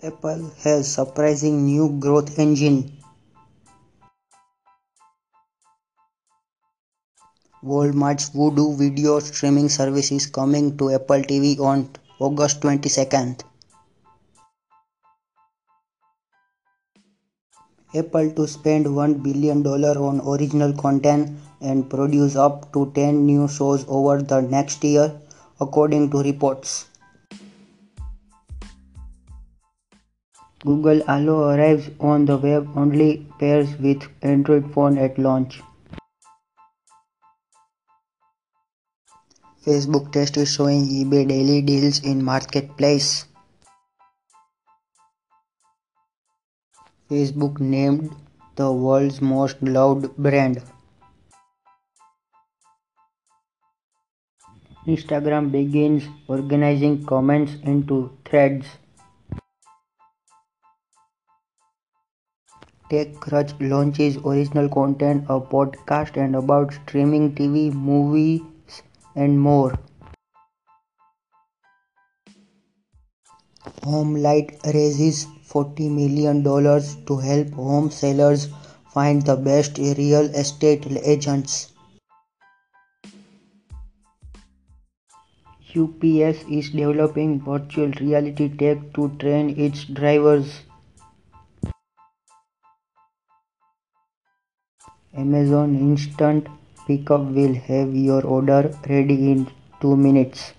Apple has surprising new growth engine. Walmart's Vudu video streaming service is coming to Apple TV on August 22nd. Apple to spend $1 billion on original content and produce up to 10 new shows over the next year, according to reports. Google Allo arrives on the web only pairs with Android phone at launch. Facebook test is showing eBay daily deals in marketplace. Facebook named the world's most loved brand. Instagram begins organizing comments into threads. TechCrunch launches original content, a podcast and about streaming TV, movies and more. Homelight raises $40 million to help home sellers find the best real estate agents. UPS is developing virtual reality tech to train its drivers. Amazon Instant Pickup will have your order ready in 2 minutes.